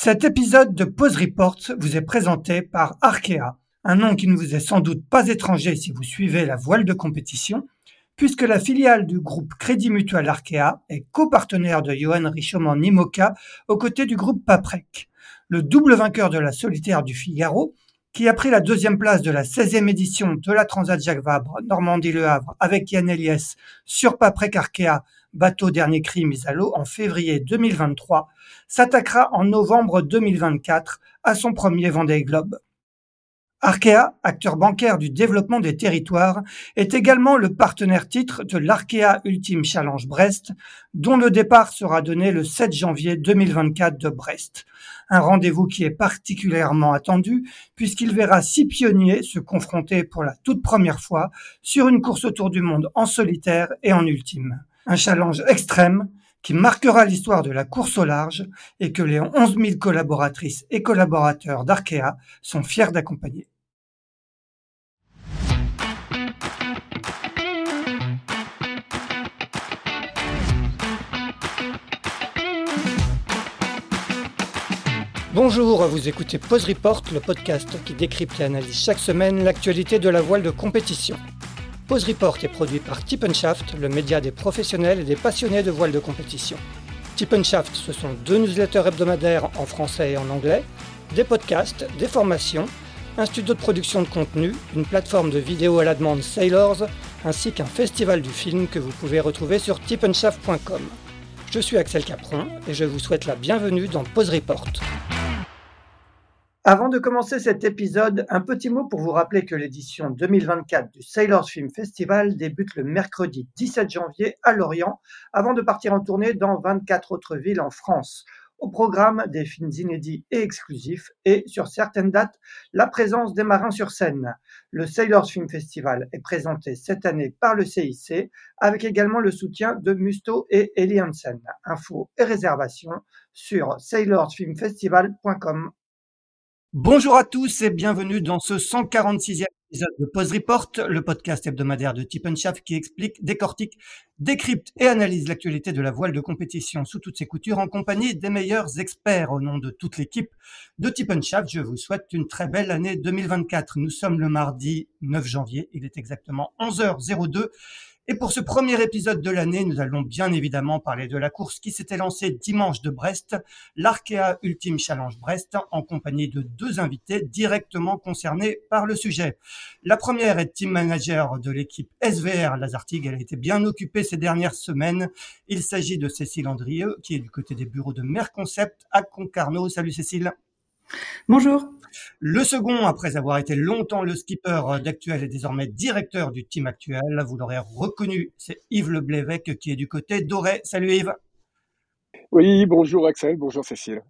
Cet épisode de Pause Report vous est présenté par Arkea, un nom qui ne vous est sans doute pas étranger si vous suivez la voile de compétition, puisque la filiale du groupe Crédit Mutuel Arkea est copartenaire de Johan Richoman Nimoka aux côtés du groupe Paprec. Le double vainqueur de la solitaire du Figaro, qui a pris la deuxième place de la 16e édition de la Transat Jacques Vabre Normandie-Le Havre avec Yann Eliès sur Paprec Arkea bateau dernier cri mis à l'eau en février 2023, s'attaquera en novembre 2024 à son premier Vendée Globe. Arkea, acteur bancaire du développement des territoires, est également le partenaire titre de l'Arkea Ultime Challenge Brest, dont le départ sera donné le 7 janvier 2024 de Brest. Un rendez-vous qui est particulièrement attendu puisqu'il verra six pionniers se confronter pour la toute première fois sur une course autour du monde en solitaire et en ultime un challenge extrême qui marquera l'histoire de la course au large et que les 11 000 collaboratrices et collaborateurs d'Arkea sont fiers d'accompagner. Bonjour, vous écoutez Pause Report, le podcast qui décrypte et analyse chaque semaine l'actualité de la voile de compétition. Pause Report est produit par Tip le média des professionnels et des passionnés de voile de compétition. Tip Shaft, ce sont deux newsletters hebdomadaires en français et en anglais, des podcasts, des formations, un studio de production de contenu, une plateforme de vidéo à la demande Sailors, ainsi qu'un festival du film que vous pouvez retrouver sur tipenshaft.com. Je suis Axel Capron et je vous souhaite la bienvenue dans Pause Report. Avant de commencer cet épisode, un petit mot pour vous rappeler que l'édition 2024 du Sailors Film Festival débute le mercredi 17 janvier à Lorient, avant de partir en tournée dans 24 autres villes en France. Au programme des films inédits et exclusifs et sur certaines dates, la présence des marins sur scène. Le Sailors Film Festival est présenté cette année par le CIC avec également le soutien de Musto et Eli Hansen. Infos et réservations sur sailorsfilmfestival.com. Bonjour à tous et bienvenue dans ce 146e épisode de Pause Report, le podcast hebdomadaire de Shaft qui explique, décortique, décrypte et analyse l'actualité de la voile de compétition sous toutes ses coutures en compagnie des meilleurs experts. Au nom de toute l'équipe de Shaft, je vous souhaite une très belle année 2024. Nous sommes le mardi 9 janvier, il est exactement 11h02 et pour ce premier épisode de l'année, nous allons bien évidemment parler de la course qui s'était lancée dimanche de Brest, l'Arkea Ultime Challenge Brest, en compagnie de deux invités directement concernés par le sujet. La première est team manager de l'équipe SVR Lazartigue. Elle a été bien occupée ces dernières semaines. Il s'agit de Cécile Andrieux, qui est du côté des bureaux de Merconcept à Concarneau. Salut Cécile. Bonjour. Le second, après avoir été longtemps le skipper d'actuel et désormais directeur du team actuel, vous l'aurez reconnu, c'est Yves Leblévec qui est du côté doré. Salut Yves. Oui, bonjour Axel, bonjour Cécile.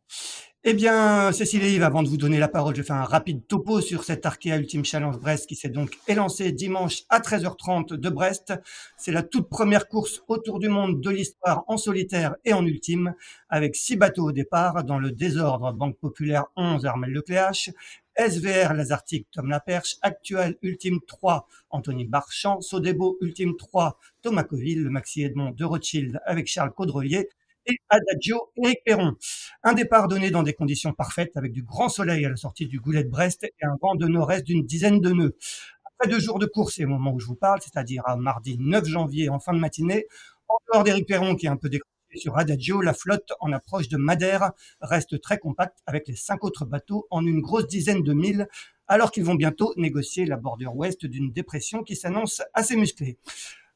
Eh bien, Cécile et Yves, avant de vous donner la parole, je fais un rapide topo sur cet Arkea Ultime Challenge Brest qui s'est donc élancé dimanche à 13h30 de Brest. C'est la toute première course autour du monde de l'histoire en solitaire et en ultime, avec six bateaux au départ, dans le désordre Banque Populaire 11 Armel Lecléache, SVR Lazartique Tom Laperche, Actuel Ultime 3 Anthony Marchand, Sodebo Ultime 3 Thomas Coville, le Maxi Edmond de Rothschild avec Charles Caudrelier, et Adagio Eric Perron. Un départ donné dans des conditions parfaites avec du grand soleil à la sortie du Goulet de Brest et un vent de nord-est d'une dizaine de nœuds. Après deux jours de course et au moment où je vous parle, c'est-à-dire à mardi 9 janvier en fin de matinée, en dehors d'Éric Perron qui est un peu décroché sur Adagio, la flotte en approche de Madère reste très compacte avec les cinq autres bateaux en une grosse dizaine de milles alors qu'ils vont bientôt négocier la bordure ouest d'une dépression qui s'annonce assez musclée.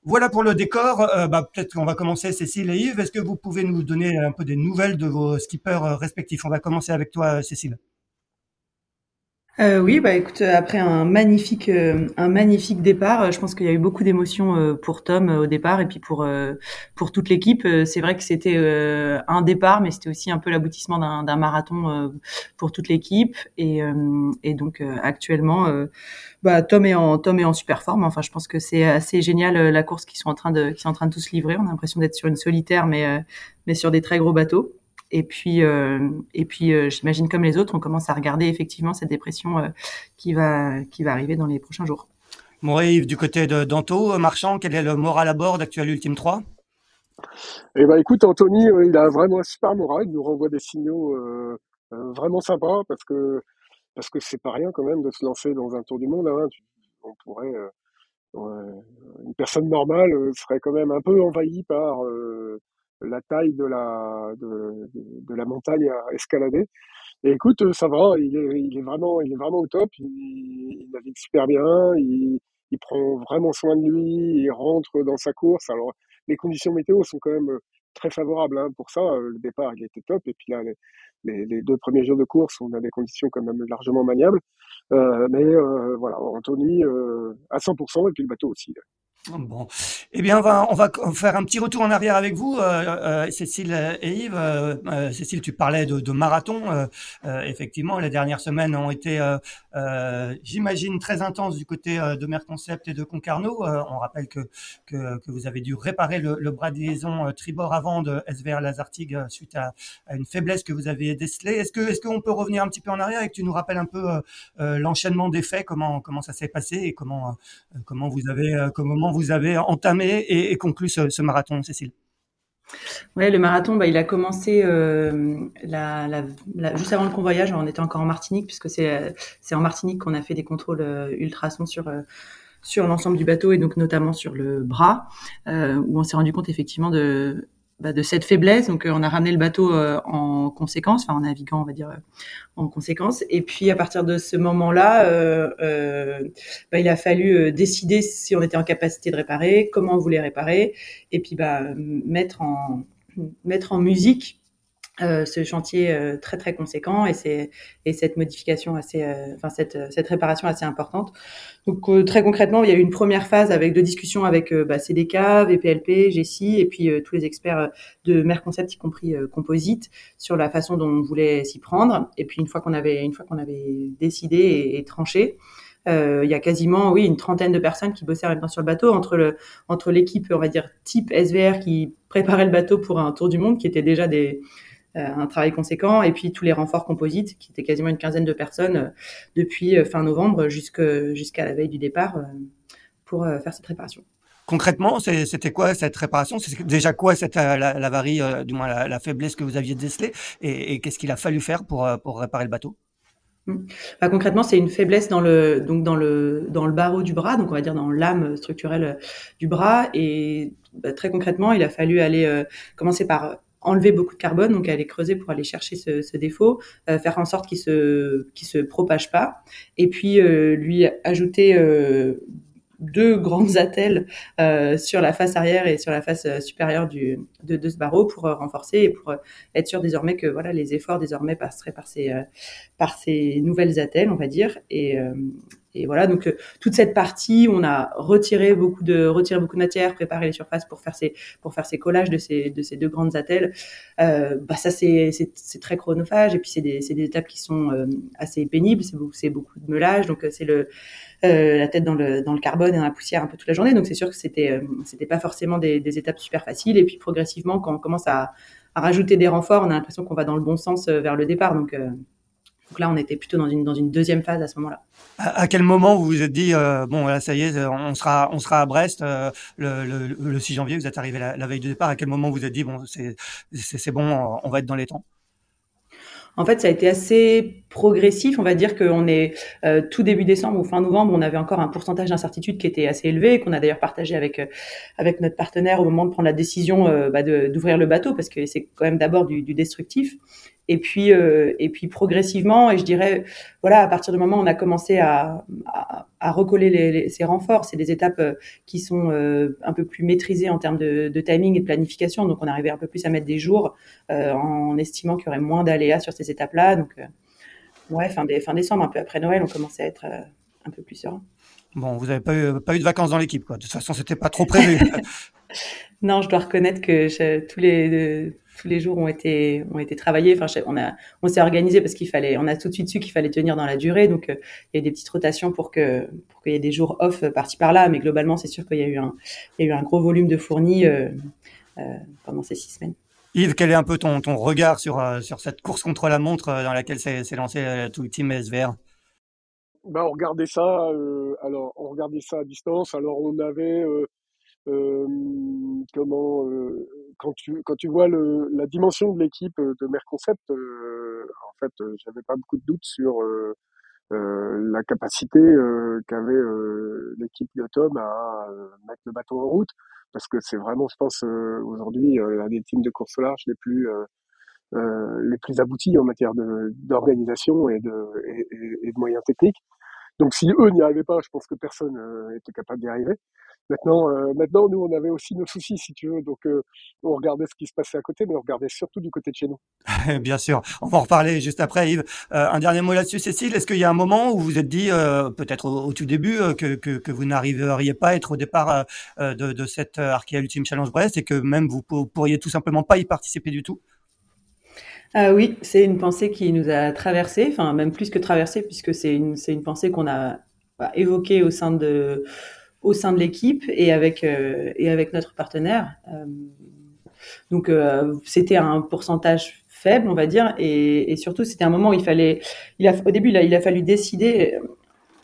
Voilà pour le décor. Euh, bah, Peut-être qu'on va commencer, Cécile et Yves. Est-ce que vous pouvez nous donner un peu des nouvelles de vos skippers euh, respectifs? On va commencer avec toi, Cécile. Euh, oui, bah écoute, après un magnifique, euh, un magnifique départ, je pense qu'il y a eu beaucoup d'émotions pour Tom au départ et puis pour pour toute l'équipe. C'est vrai que c'était un départ, mais c'était aussi un peu l'aboutissement d'un marathon pour toute l'équipe et, et donc actuellement bah, Tom est en Tom est en super forme. Enfin, je pense que c'est assez génial euh, la course qu'ils sont en train de qui sont en train de tous livrer. On a l'impression d'être sur une solitaire, mais euh, mais sur des très gros bateaux. Et puis euh, et puis j'imagine comme les autres, on commence à regarder effectivement cette dépression qui va qui va arriver dans les prochains jours. Bon, Yves, du côté de Danto, Marchand, quel est le moral à bord d'Actuel Ultime 3 Eh ben, écoute, Anthony, il a vraiment un super moral. Il nous renvoie des signaux vraiment sympa parce que parce que c'est pas rien quand même de se lancer dans un tour du monde. Hein. On pourrait une personne normale serait quand même un peu envahie par la taille de la de, la montagne à escalader. Et écoute, ça va, il est, vraiment il est vraiment au top. Il, navigue super bien. Il, prend vraiment soin de lui. Il rentre dans sa course. Alors les conditions météo sont quand même très favorables hein, pour ça. Le départ, il était top. Et puis là, les, deux premiers jours de course, on a des conditions quand même largement maniables. Euh, mais euh, voilà, Anthony euh, à 100% et puis le bateau aussi. Bon, eh bien, on va, on va faire un petit retour en arrière avec vous, euh, euh Cécile et Yves. Euh, euh, Cécile, tu parlais de, de marathon. effectivement, les dernières semaines ont été, j'imagine, très intenses du côté de Merconcept et de Concarneau. on rappelle que, que, que, vous avez dû réparer le, le, bras de liaison tribord avant de SVR Lazartigue suite à, à, une faiblesse que vous avez décelée. Est-ce que, est-ce qu'on peut revenir un petit peu en arrière et que tu nous rappelles un peu l'enchaînement des faits, comment, comment ça s'est passé et comment, comment vous avez, comment vous avez entamé et, conclu ce, marathon, Cécile Ouais, le marathon, bah, il a commencé euh, juste avant le convoyage. On était encore en Martinique, puisque c'est en Martinique qu'on a fait des contrôles euh, ultrasons sur euh, sur l'ensemble du bateau et donc notamment sur le bras, où on s'est rendu compte effectivement de bah, de cette faiblesse. Donc, euh, on a ramené le bateau euh, en conséquence, enfin en naviguant, on va dire, euh, en conséquence. Et puis, à partir de ce moment-là, bah, il a fallu décider si on était en capacité de réparer, comment on voulait réparer, et puis bah, mettre en mettre en musique euh, ce chantier euh, très très conséquent et, c'est, et cette modification assez, euh, enfin cette, cette réparation assez importante. Donc très concrètement, il y a eu une première phase avec de discussions avec bah, CDK, VPLP, GESI et puis tous les experts de Merconcept, y compris Composite, sur la façon dont on voulait s'y prendre. Et puis une fois qu'on avait une fois qu'on avait décidé et, et tranché, il y a quasiment oui une trentaine de personnes qui bossaient maintenant sur le bateau entre le entre l'équipe on va dire type SVR qui préparait le bateau pour un tour du monde qui était déjà des euh, un travail conséquent, et puis tous les renforts composites, qui étaient quasiment une quinzaine de personnes euh, depuis euh, fin novembre jusqu'à la veille du départ pour faire cette réparation. Concrètement, c'était quoi cette réparation? C'est déjà quoi cette l'avarie, du moins la, faiblesse que vous aviez décelée, et, qu'est-ce qu'il a fallu faire pour, pour réparer le bateau? Mmh. bah, concrètement, c'est une faiblesse dans le donc dans le dans le barreau du bras, donc on va dire dans l'âme structurelle du bras. Et bah, très concrètement, il a fallu aller commencer par enlever beaucoup de carbone, donc aller creuser pour aller chercher ce, ce défaut, euh, faire en sorte qu'il se qu'il se propage pas, et puis euh, lui ajouter euh, deux grandes attelles sur la face arrière et sur la face supérieure du, de, de ce barreau pour renforcer et pour être sûr désormais que voilà les efforts désormais passeraient par ces par ces nouvelles attelles, on va dire, et et voilà, donc euh, toute cette partie, on a retiré beaucoup de retiré beaucoup de matière, préparé les surfaces pour faire ces pour faire ces collages de ces de ces deux grandes attelles. Euh, bah ça c'est c'est très chronophage et puis c'est des c'est des étapes qui sont euh, assez pénibles. C'est beaucoup c'est beaucoup de meulage, donc euh, c'est le la tête dans le dans le carbone et dans la poussière un peu toute la journée. Donc c'est sûr que c'était c'était pas forcément des, des étapes super faciles. Et puis progressivement, quand on commence à à rajouter des renforts, on a l'impression qu'on va dans le bon sens vers le départ. Donc donc là, on était plutôt dans une, dans une deuxième phase à ce moment-là. À, quel moment vous vous êtes dit, euh, bon, là, ça y est, on sera, on sera à Brest euh, le, le, le, 6 janvier, vous êtes arrivé la, la, veille du départ. À quel moment vous vous êtes dit, bon, c'est bon, on va être dans les temps? En fait, ça a été assez progressif. On va dire qu'on est euh, tout début décembre ou fin novembre, on avait encore un pourcentage d'incertitude qui était assez élevé, qu'on a d'ailleurs partagé avec avec notre partenaire au moment de prendre la décision bah, d'ouvrir le bateau, parce que c'est quand même d'abord du, du, destructif. Et puis, euh, et puis progressivement, et je dirais, voilà, à partir du moment où on a commencé à, à, à recoller les, ces renforts, c'est des étapes euh, qui sont euh, un peu plus maîtrisées en termes de, de, timing et de planification. Donc, on arrivait un peu plus à mettre des jours en estimant qu'il y aurait moins d'aléas sur ces étapes-là. Donc, ouais, fin, fin, décembre, un peu après Noël, on commençait à être un peu plus serein. Bon, vous n'avez pas eu, pas eu de vacances dans l'équipe, quoi. De toute façon, c'était pas trop prévu. non, je dois reconnaître que tous les tous les jours ont été ont été travaillés. Enfin, on a on s'est organisé parce qu'il fallait, on a tout de suite su qu'il fallait tenir dans la durée. Donc, euh, il y a des petites rotations pour que pour qu'il y ait des jours off euh, par-ci par-là. Mais globalement, c'est sûr qu'il y a eu un il y a eu un gros volume de fournis euh, euh, pendant ces six semaines. Yves, quel est un peu ton, ton regard sur, sur cette course contre la montre dans laquelle s'est lancé tout le team SVR ben, on regardait ça, alors on regardait ça à distance. Alors on avait euh, comment quand tu quand tu vois la dimension de l'équipe de Merconcept, euh, en fait, j'avais pas beaucoup de doutes sur la capacité qu'avait l'équipe de Tom à mettre le bateau en route, parce que c'est vraiment, je pense, aujourd'hui l'un des teams de course large les plus les plus aboutis en matière d'organisation et de, et, de moyens techniques. Donc si eux n'y arrivaient pas, je pense que personne euh, était capable d'y arriver. Maintenant, euh, maintenant, nous, on avait aussi nos soucis, si tu veux. Donc, euh, on regardait ce qui se passait à côté, mais on regardait surtout du côté de chez nous. Bien sûr. On va en reparler juste après, Yves. un dernier mot là-dessus, Cécile. Est-ce qu'il y a un moment où vous vous êtes dit, peut-être au, tout début, que, que, que vous n'arriveriez pas à être au départ de, de cette Arkea Ultimate Challenge Brest et que même vous pourriez tout simplement pas y participer du tout? Ah oui, c'est une pensée qui nous a traversé, enfin même plus que traversé, puisque c'est une, c'est une pensée qu'on a bah, évoquée au sein de, au sein de l'équipe et avec, euh, et avec notre partenaire. Euh, donc euh, c'était un pourcentage faible, on va dire, et, surtout c'était un moment où il fallait, au début il a, fallu décider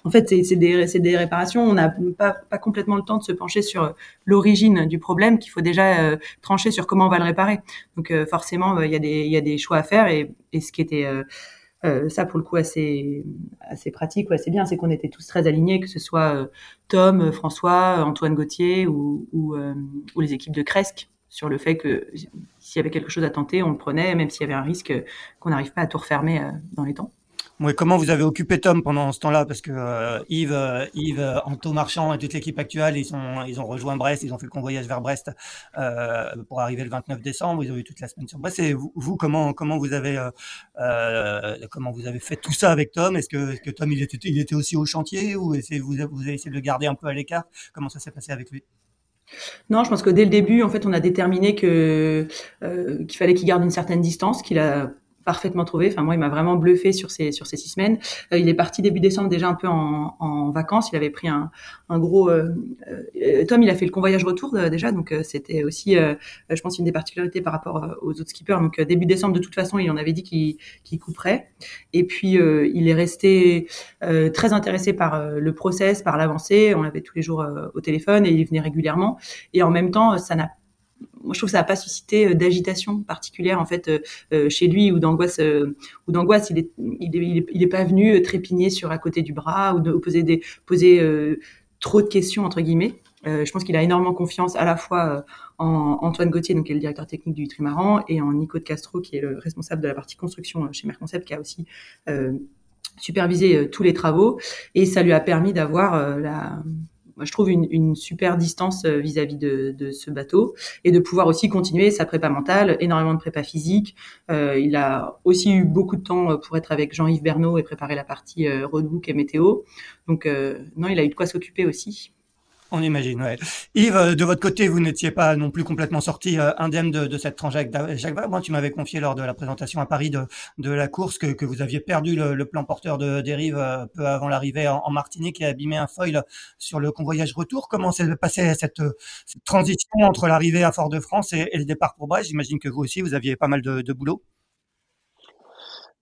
en fait, c'est des, des, réparations. On n'a pas, pas, complètement le temps de se pencher sur l'origine du problème, qu'il faut déjà trancher sur comment on va le réparer. Donc forcément, il y, a des, y a des choix à faire. Et ce qui était ça, pour le coup, assez, assez pratique ou assez bien, c'est qu'on était tous très alignés, que ce soit Tom, François, Antoine Gauthier ou, ou, ou, les équipes de Cresque, sur le fait que s'il y avait quelque chose à tenter, on le prenait, même s'il y avait un risque qu'on n'arrive pas à tout refermer dans les temps. Comment vous avez occupé Tom pendant ce temps-là? Parce que euh, Yves, euh, Yves, euh, Anto Marchand et toute l'équipe actuelle, ils, sont, ils ont rejoint Brest, ils ont fait le convoyage vers Brest euh, pour arriver le 29 décembre. Ils ont eu toute la semaine sur Brest. Et vous, comment, comment vous avez, euh, comment vous avez fait tout ça avec Tom? Est-ce que, est que, Tom, il était, il était aussi au chantier ou vous, vous avez essayé de le garder un peu à l'écart? Comment ça s'est passé avec lui? Non, je pense que dès le début, en fait, on a déterminé que qu'il fallait qu'il garde une certaine distance, qu'il a parfaitement trouvé. Enfin, moi, il m'a vraiment bluffé sur ces sur ces six semaines. Euh, il est parti début décembre déjà un peu en, vacances. Il avait pris un, un gros. Euh, euh Tom, il a fait le convoyage retour déjà, donc c'était aussi, je pense, une des particularités par rapport aux autres skippers. Donc début décembre, de toute façon, il en avait dit qu'il qu'il couperait. Et puis il est resté très intéressé par le process, par l'avancée. On l'avait tous les jours au téléphone et il venait régulièrement. Et en même temps, ça n'a moi je trouve que ça n'a pas suscité euh, d'agitation particulière en fait euh, euh, chez lui ou d'angoisse ou d'angoisse il est il pas venu trépigner sur à côté du bras ou poser des poser trop de questions entre guillemets je pense qu'il a énormément confiance à la fois en Antoine Gauthier, donc qui est le directeur technique du Trimaran, et en Nico de Castro, qui est le responsable de la partie construction chez Merconcept, qui a aussi supervisé tous les travaux. Et ça lui a permis d'avoir la, je trouve une, super distance euh, vis-à-vis de, ce bateau et de pouvoir aussi continuer sa prépa mentale, énormément de prépa physique. Euh, il a aussi eu beaucoup de temps euh, pour être avec Jean-Yves Bernot et préparer la partie roadbook et météo. Donc non, il a eu de quoi s'occuper aussi. On imagine, ouais. Yves, euh, de votre côté, vous n'étiez pas non plus complètement sorti euh, indemne de, de, cette tranche avec Jacques Vabre. Moi, tu m'avais confié lors de la présentation à Paris de, de la course que, que, vous aviez perdu le, le, plan porteur de dérive euh, peu avant l'arrivée en, en, Martinique et abîmé un foil sur le convoyage retour. Comment s'est passée cette, cette, transition entre l'arrivée à Fort-de-France et, et, le départ pour Brest? J'imagine que vous aussi, vous aviez pas mal de, de boulot.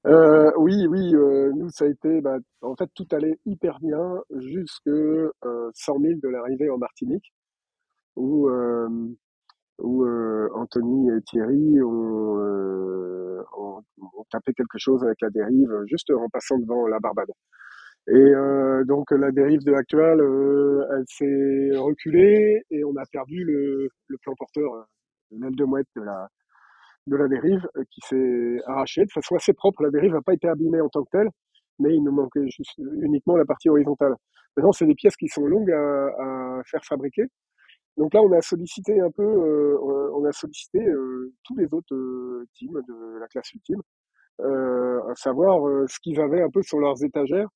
Euh, oui, oui, euh, nous ça a été, bah, en fait tout allait hyper bien jusque euh, 100 000 de l'arrivée en Martinique, où, euh, euh, Anthony et Thierry ont, euh, ont, ont, tapé quelque chose avec la dérive juste en passant devant la Barbade. Et donc la dérive de l'actuelle, elle s'est reculée et on a perdu le, le plan porteur, l'aile de mouette de la, de la dérive euh, qui s'est arrachée de façon assez propre. La dérive n'a pas été abîmée en tant que telle, mais il nous manquait juste uniquement la partie horizontale. Maintenant, c'est des pièces qui sont longues à, à, faire fabriquer. Donc là, on a sollicité un peu, euh, on a sollicité euh, tous les autres euh, teams de la classe ultime, euh, à savoir ce qu'ils avaient un peu sur leurs étagères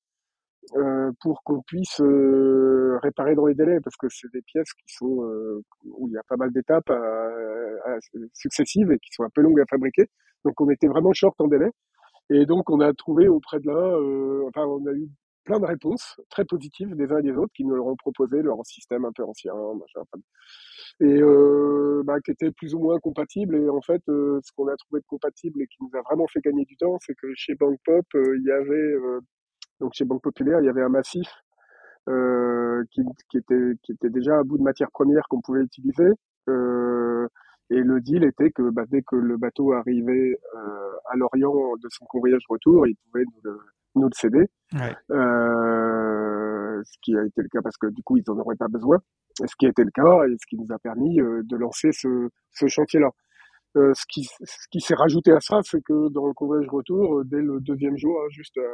euh, pour qu'on puisse euh, réparer dans les délais, parce que c'est des pièces qui sont euh, où il y a pas mal d'étapes successives et qui sont un peu longues à fabriquer. Donc on était vraiment short en délai. Et donc on a trouvé auprès de là, enfin on a eu plein de réponses très positives des uns et des autres qui nous leur ont proposé leur système un peu ancien, machin, et bah, qui était plus ou moins compatible. Et en fait, ce qu'on a trouvé de compatible et qui nous a vraiment fait gagner du temps, c'est que chez Bank Pop, il y avait donc chez Banque Populaire, il y avait un massif euh, qui, qui, était, qui était déjà un bout de matière première qu'on pouvait utiliser. Euh, Et le deal était que bah, dès que le bateau arrivait euh, à l'Orient de son convoyage retour, il pouvait nous le, nous le céder. Ouais. Euh, ce qui a été le cas parce que du coup, ils n'en auraient pas besoin. Ce qui a été le cas et ce qui nous a permis euh, de lancer ce, ce chantier-là. Euh, ce qui, ce qui s'est rajouté à ça, c'est que dans le convoyage retour, euh, dès le deuxième jour, hein, juste à,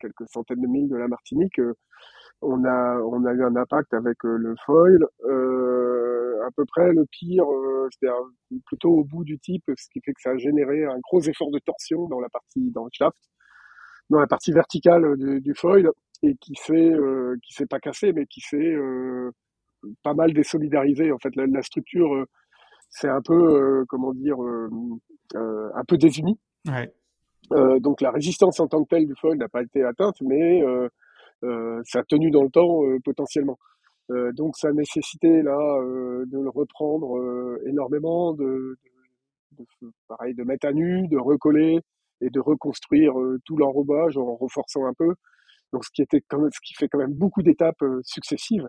quelques centaines de milles de la Martinique, euh, on a, on a eu un impact avec le foil. à peu près le pire, c'était plutôt au bout du type, ce qui fait que ça a généré un gros effort de torsion dans la partie, dans le shaft, dans la partie verticale du, du foil, et qui fait, qui s'est pas cassé, mais qui s'est pas mal désolidarisé. En fait, la, la structure c'est un peu, euh, comment dire, euh, euh, un peu désuni. Ouais. Donc la résistance en tant que telle du foil n'a pas été atteinte, mais ça a tenu dans le temps potentiellement. donc ça a nécessité là de le reprendre énormément, de, de, de, pareil, de mettre à nu, de recoller et de reconstruire tout l'enrobage en renforçant un peu. Donc ce qui était quand même, ce qui fait quand même beaucoup d'étapes successives.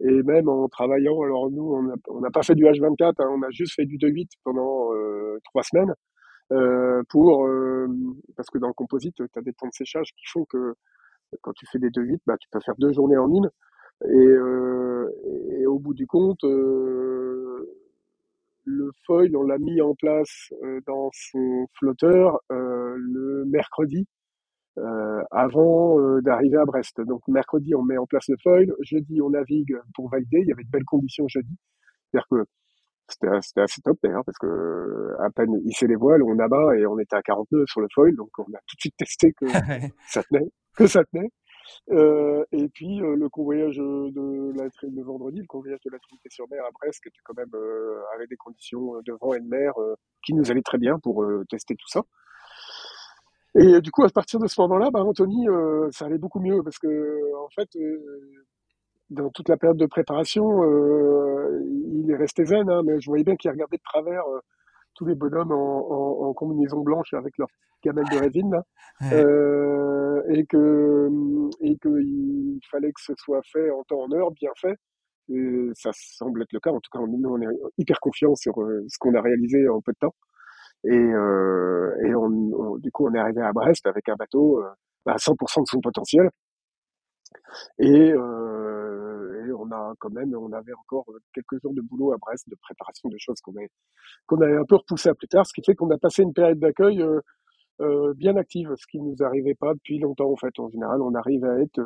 Et même en travaillant, alors nous, on n'a pas fait du H24, hein, on a juste fait du 2.8 pendant euh, trois semaines. Euh, pour euh, parce que dans le composite, tu as des temps de séchage qui font que quand tu fais des 2.8, bah, tu peux faire deux journées en une. Et, et au bout du compte, le foil, on l'a mis en place dans son flotteur le mercredi euh, avant euh, d'arriver à Brest. Donc mercredi, on met en place le foil. Jeudi, on navigue pour valider. Il y avait de belles conditions jeudi. C'est-à-dire que c'était assez top d'ailleurs parce que à peine hisser les voiles, on abat et on était à 49 sur le foil, donc on a tout de suite testé que ça tenait, que ça tenait. Euh, et puis euh, le convoyage de la de vendredi, le convoyage de la Trinité sur mer à Brest, qui était quand même euh, avec des conditions de vent et de mer qui nous allaient très bien pour tester tout ça. Et du coup, à partir de ce moment-là, bah, Anthony, ça allait beaucoup mieux parce que, en fait, dans toute la période de préparation, euh, il est resté zen, hein, mais je voyais bien qu'il regardait de travers tous les bonhommes en, en, combinaison blanche avec leur gamelle de résine, là, et que et qu'il fallait que ce soit fait en temps en heure, bien fait. Et ça semble être le cas. En tout cas, nous, on est hyper confiants sur ce qu'on a réalisé en peu de temps. Et, euh, et on, du coup, on est arrivé à Brest avec un bateau euh, à 100% de son potentiel. Et, euh, on a quand même, on avait encore quelques jours de boulot à Brest, de préparation de choses qu'on avait un peu repoussé à plus tard, ce qui fait qu'on a passé une période d'accueil euh, euh, bien active, ce qui nous arrivait pas depuis longtemps en fait. En général, on arrive à être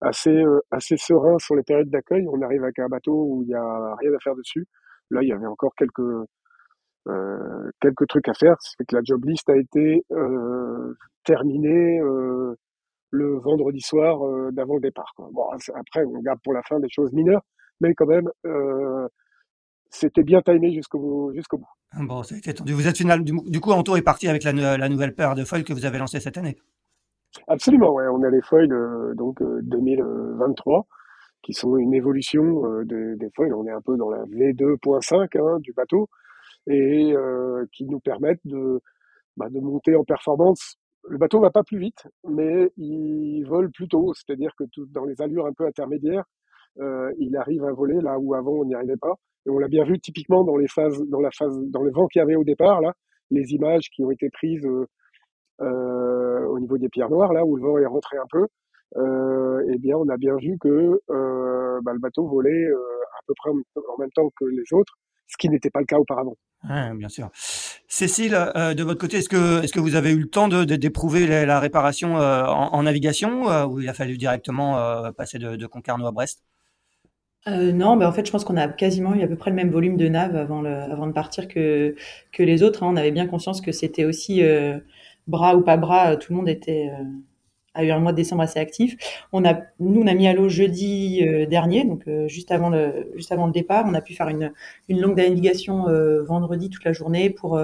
assez serein sur les périodes d'accueil. On arrive avec un bateau où il y a rien à faire dessus. Là, il y avait encore quelques euh, trucs à faire. C'est que la job list a été euh, terminée euh, le vendredi soir d'avant le départ. Quoi. Bon, après, on garde pour la fin des choses mineures, mais quand même, c'était bien timé jusqu'au jusqu'au bout. Bon, ça a été tendu. Vous êtes final, du, coup, Anto est parti avec la, la, nouvelle paire de foils que vous avez lancée cette année. Absolument, ouais. On a les foils donc 2023 qui sont une évolution des foils. On est un peu dans la V2.5 hein, du bateau et euh, qui nous permettent de, bah, de monter en performance. Le bateau va pas plus vite, mais il vole plus tôt, c'est-à-dire que dans les allures un peu intermédiaires, euh, il arrive à voler là où avant on n'y arrivait pas. Et on l'a bien vu typiquement dans les phases, dans la phase, dans le vent qu'il y avait au départ là, les images qui ont été prises euh, euh au niveau des pierres noires là où le vent est rentré un peu. Eh bien, on a bien vu que bah, le bateau volait à peu près en même temps que les autres, ce qui n'était pas le cas auparavant. Ouais, bien sûr. Cécile, euh, de votre côté, est-ce que, est-ce que vous avez eu le temps de, d'éprouver la, réparation euh, en, navigation euh, ou il a fallu directement passer de, de, Concarneau à Brest? Non, mais en fait, je pense qu'on a quasiment eu à peu près le même volume de nav avant, le, avant de partir que, que les autres. Hein. On avait bien conscience que c'était aussi bras ou pas bras, tout le monde était a eu un mois de décembre assez actif. On a, nous, on a mis à l'eau jeudi euh, dernier, donc euh, juste avant le, juste avant le départ. On a pu faire une, une longue navigation euh, vendredi toute la journée pour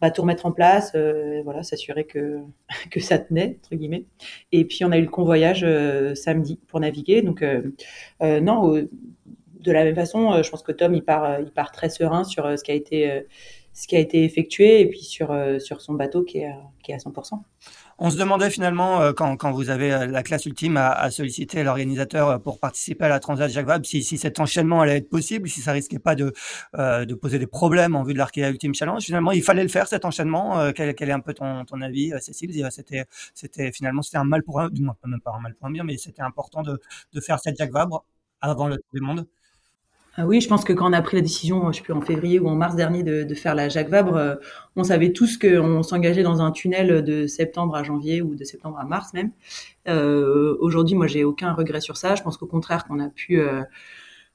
bah, tout remettre en place, voilà, s'assurer que que ça tenait entre guillemets. Et puis on a eu le convoyage samedi pour naviguer. Donc non, de la même façon, je pense que Tom il part, il part très serein sur ce qui a été ce qui a été effectué et puis sur sur son bateau qui est qui est à 100%. On se demandait finalement, euh, quand, quand, vous avez euh, la classe ultime à, solliciter l'organisateur euh, pour participer à la Transat Jacques Vabre, si, si, cet enchaînement allait être possible, si ça risquait pas de, de poser des problèmes en vue de l'Arkea Ultime Challenge. Finalement, il fallait le faire, cet enchaînement. Quel, quel, est un peu ton, ton avis, Cécile? C'était finalement un mal pour un, du moins pas un mal pour un bien, mais c'était important de, de faire cette Jacques Vabre avant le Tour du Monde. Ah oui, je pense que quand on a pris la décision, je sais plus en février ou en mars dernier de, de faire la Jacques Vabre, euh, on savait tous qu'on s'engageait dans un tunnel de septembre à janvier ou de septembre à mars même. Euh, Aujourd'hui, moi, j'ai aucun regret sur ça. Je pense qu'au contraire, qu'on a pu euh,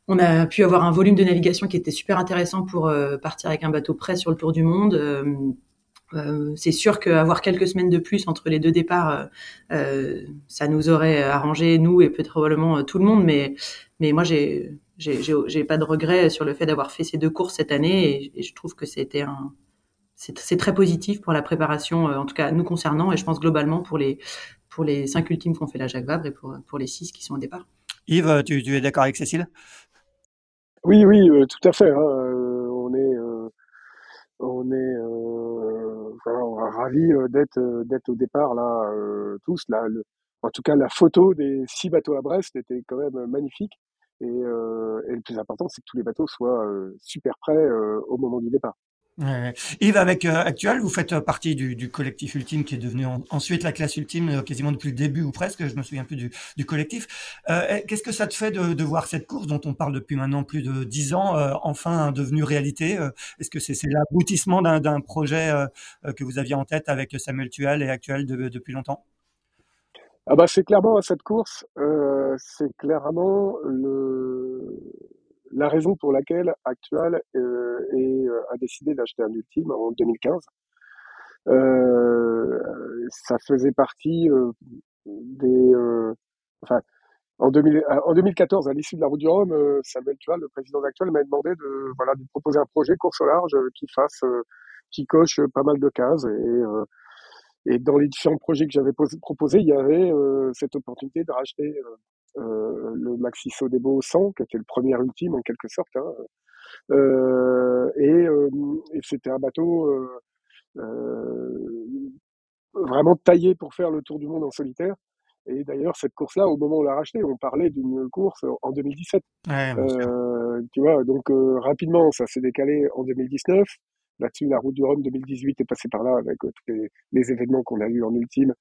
on a pu avoir un volume de navigation qui était super intéressant pour euh, partir avec un bateau prêt sur le tour du monde. Euh, c'est sûr qu'avoir quelques semaines de plus entre les deux départs, ça nous aurait arrangé nous et peut-être probablement tout le monde. Mais mais moi j'ai j'ai pas de regret sur le fait d'avoir fait ces deux courses cette année et, je trouve que c'était un c'est très positif pour la préparation, euh, en tout cas nous concernant, et je pense globalement pour les pour les cinq ultimes qu'on fait la Jacques Vabre et pour pour les six qui sont au départ. Yves, tu, tu es d'accord avec Cécile? Oui, oui, euh, tout à fait. Hein. Euh, on est euh, on est euh, enfin, ravis d'être d'être au départ là tous là. Le, en tout cas, la photo des six bateaux à Brest était quand même magnifique. Et, euh, et, le plus important, c'est que tous les bateaux soient euh, super prêts euh, au moment du départ. Ouais. Yves, avec euh, Actuel, vous faites partie du, du, collectif ultime qui est devenu en, ensuite la classe ultime euh, quasiment depuis le début ou presque, je me souviens plus du, du collectif. Euh, Qu'est-ce que ça te fait de, de, voir cette course dont on parle depuis maintenant plus de dix ans enfin devenue réalité Est-ce que c'est l'aboutissement d'un projet que vous aviez en tête avec Samuel Tual et Actuel de, depuis longtemps? Ah bah c'est clairement cette course, euh, c'est clairement le, la raison pour laquelle Actual euh, euh, a décidé d'acheter un ultime en 2015. Euh, ça faisait partie des, enfin, en, 2000, en 2014, à l'issue de la Route du Rhum, Samuel Tual, le président d'Actual, m'a demandé de, voilà, de proposer un projet course au large qui fasse, qui coche pas mal de cases et et dans les différents projets que j'avais proposés, il y avait euh, cette opportunité de racheter euh, euh le Maxi Sodebo 100, qui était le premier ultime en quelque sorte. Hein. Euh, et, euh, et c'était un bateau vraiment taillé pour faire le tour du monde en solitaire. Et d'ailleurs, cette course-là, au moment où on l'a racheté, on parlait d'une course en 2017. Ouais, euh, tu vois, donc euh, rapidement, ça s'est décalé en 2019. Là-dessus, la route du Rhum 2018 est passée par là avec euh, tous les, événements qu'on a eu en ultime,